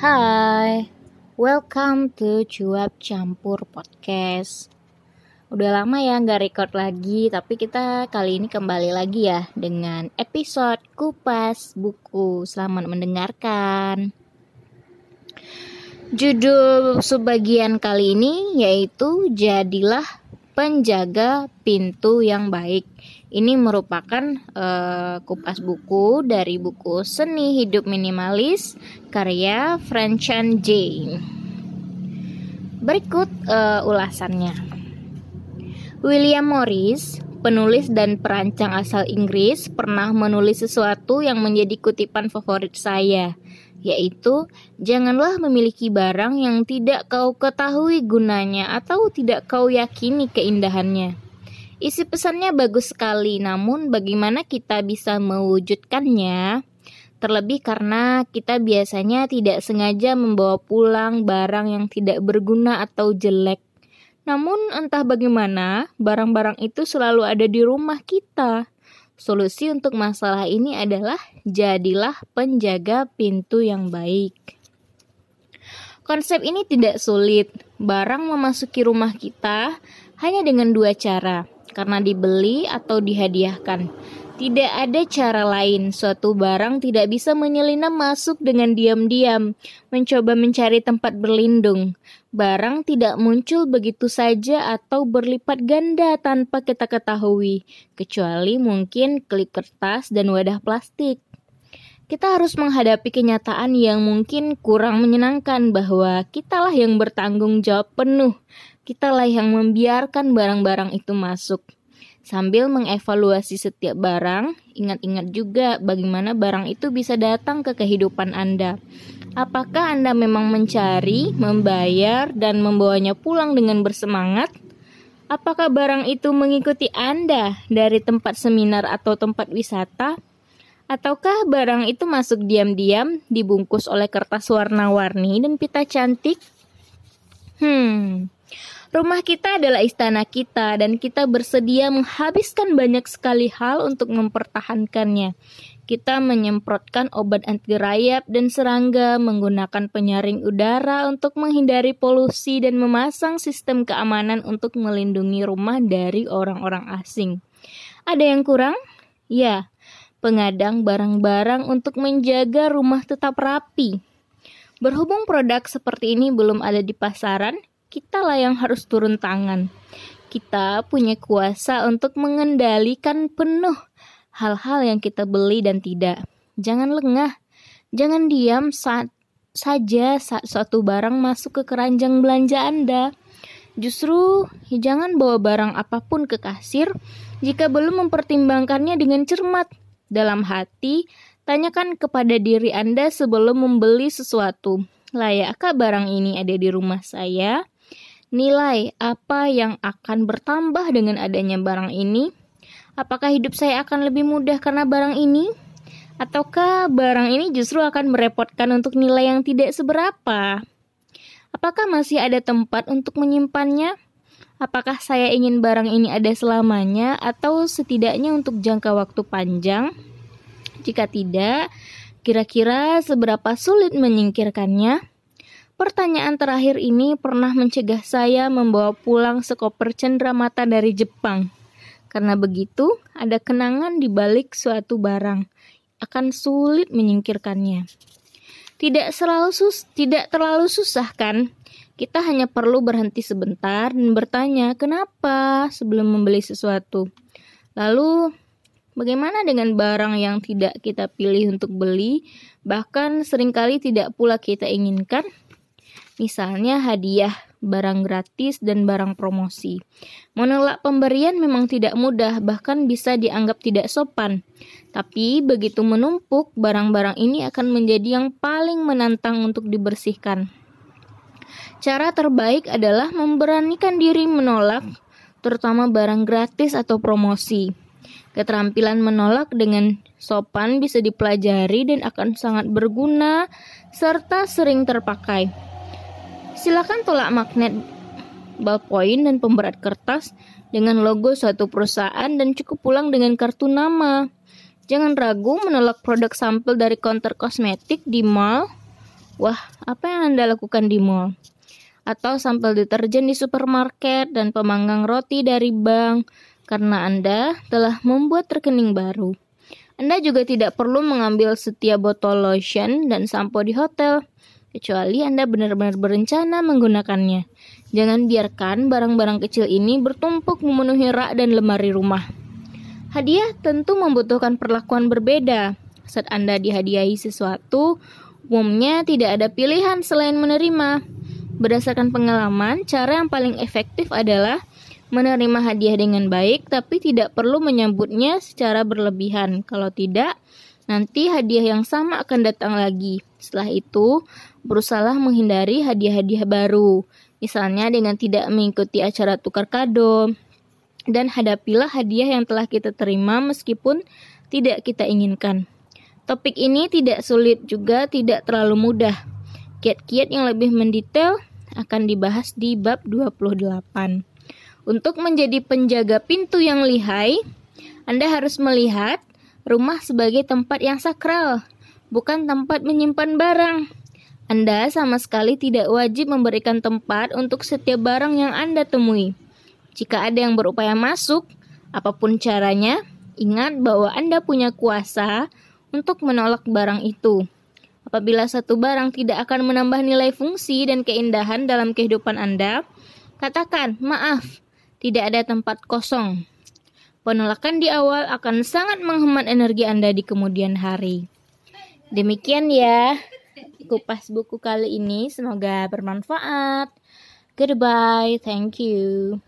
Hai, welcome to Cuap Campur Podcast. Udah lama ya nggak record lagi, tapi kita kali ini kembali lagi ya dengan episode Kupas Buku. Selamat mendengarkan. Judul sebagian kali ini yaitu Jadilah Penjaga Pintu yang Baik. Ini merupakan uh, kupas buku dari buku Seni Hidup Minimalis karya Franchan Jane. Berikut uh, ulasannya. William Morris, penulis dan perancang asal Inggris, pernah menulis sesuatu yang menjadi kutipan favorit saya, yaitu janganlah memiliki barang yang tidak kau ketahui gunanya atau tidak kau yakini keindahannya. Isi pesannya bagus sekali, namun bagaimana kita bisa mewujudkannya? Terlebih karena kita biasanya tidak sengaja membawa pulang barang yang tidak berguna atau jelek. Namun entah bagaimana, barang-barang itu selalu ada di rumah kita. Solusi untuk masalah ini adalah jadilah penjaga pintu yang baik. Konsep ini tidak sulit. Barang memasuki rumah kita hanya dengan dua cara karena dibeli atau dihadiahkan. Tidak ada cara lain, suatu barang tidak bisa menyelinap masuk dengan diam-diam, mencoba mencari tempat berlindung. Barang tidak muncul begitu saja atau berlipat ganda tanpa kita ketahui, kecuali mungkin klip kertas dan wadah plastik. Kita harus menghadapi kenyataan yang mungkin kurang menyenangkan bahwa kitalah yang bertanggung jawab penuh kitalah yang membiarkan barang-barang itu masuk. Sambil mengevaluasi setiap barang, ingat-ingat juga bagaimana barang itu bisa datang ke kehidupan Anda. Apakah Anda memang mencari, membayar, dan membawanya pulang dengan bersemangat? Apakah barang itu mengikuti Anda dari tempat seminar atau tempat wisata? Ataukah barang itu masuk diam-diam, dibungkus oleh kertas warna-warni dan pita cantik? Hmm, Rumah kita adalah istana kita dan kita bersedia menghabiskan banyak sekali hal untuk mempertahankannya. Kita menyemprotkan obat anti rayap dan serangga, menggunakan penyaring udara untuk menghindari polusi dan memasang sistem keamanan untuk melindungi rumah dari orang-orang asing. Ada yang kurang? Ya, pengadang barang-barang untuk menjaga rumah tetap rapi. Berhubung produk seperti ini belum ada di pasaran, kita lah yang harus turun tangan. Kita punya kuasa untuk mengendalikan penuh hal-hal yang kita beli dan tidak. Jangan lengah, jangan diam saat saja saat suatu barang masuk ke keranjang belanja Anda. Justru jangan bawa barang apa pun ke kasir jika belum mempertimbangkannya dengan cermat. Dalam hati, tanyakan kepada diri Anda sebelum membeli sesuatu. Layakkah barang ini ada di rumah saya? Nilai apa yang akan bertambah dengan adanya barang ini? Apakah hidup saya akan lebih mudah karena barang ini? Ataukah barang ini justru akan merepotkan untuk nilai yang tidak seberapa? Apakah masih ada tempat untuk menyimpannya? Apakah saya ingin barang ini ada selamanya atau setidaknya untuk jangka waktu panjang? Jika tidak, kira-kira seberapa sulit menyingkirkannya? Pertanyaan terakhir ini pernah mencegah saya membawa pulang sekoper cendramata dari Jepang. Karena begitu, ada kenangan di balik suatu barang. Akan sulit menyingkirkannya. Tidak selalu sus tidak terlalu susah kan? Kita hanya perlu berhenti sebentar dan bertanya kenapa sebelum membeli sesuatu. Lalu Bagaimana dengan barang yang tidak kita pilih untuk beli, bahkan sering kali tidak pula kita inginkan? Misalnya hadiah, barang gratis, dan barang promosi. Menolak pemberian memang tidak mudah, bahkan bisa dianggap tidak sopan. Tapi begitu menumpuk, barang-barang ini akan menjadi yang paling menantang untuk dibersihkan. Cara terbaik adalah memberanikan diri menolak, terutama barang gratis atau promosi. Keterampilan menolak dengan sopan bisa dipelajari dan akan sangat berguna serta sering terpakai. Silakan tolak magnet ballpoint dan pemberat kertas dengan logo suatu perusahaan dan cukup pulang dengan kartu nama. Jangan ragu menolak produk sampel dari counter kosmetik di mall Wah, apa yang Anda lakukan di mall? Atau sampel deterjen di supermarket dan pemanggang roti dari bank karena Anda telah membuat rekening baru. Anda juga tidak perlu mengambil setiap botol lotion dan sampo di hotel, kecuali Anda benar-benar berencana menggunakannya. Jangan biarkan barang-barang kecil ini bertumpuk memenuhi rak dan lemari rumah. Hadiah tentu membutuhkan perlakuan berbeda. Saat Anda dihadiahi sesuatu, Umumnya tidak ada pilihan selain menerima. Berdasarkan pengalaman, cara yang paling efektif adalah menerima hadiah dengan baik tapi tidak perlu menyambutnya secara berlebihan. Kalau tidak, nanti hadiah yang sama akan datang lagi. Setelah itu, berusaha menghindari hadiah-hadiah baru. Misalnya dengan tidak mengikuti acara tukar kado. Dan hadapilah hadiah yang telah kita terima meskipun tidak kita inginkan. Topik ini tidak sulit juga tidak terlalu mudah. Kiat-kiat yang lebih mendetail akan dibahas di bab 28. Untuk menjadi penjaga pintu yang lihai, Anda harus melihat rumah sebagai tempat yang sakral, bukan tempat menyimpan barang. Anda sama sekali tidak wajib memberikan tempat untuk setiap barang yang Anda temui. Jika ada yang berupaya masuk, apa pun caranya, ingat bahwa Anda punya kuasa untuk menolak barang itu. Apabila satu barang tidak akan menambah nilai fungsi dan keindahan dalam kehidupan Anda, katakan, "Maaf, tidak ada tempat kosong." Penolakan di awal akan sangat menghemat energi Anda di kemudian hari. Demikian ya kupas buku kali ini, semoga bermanfaat. Goodbye, thank you.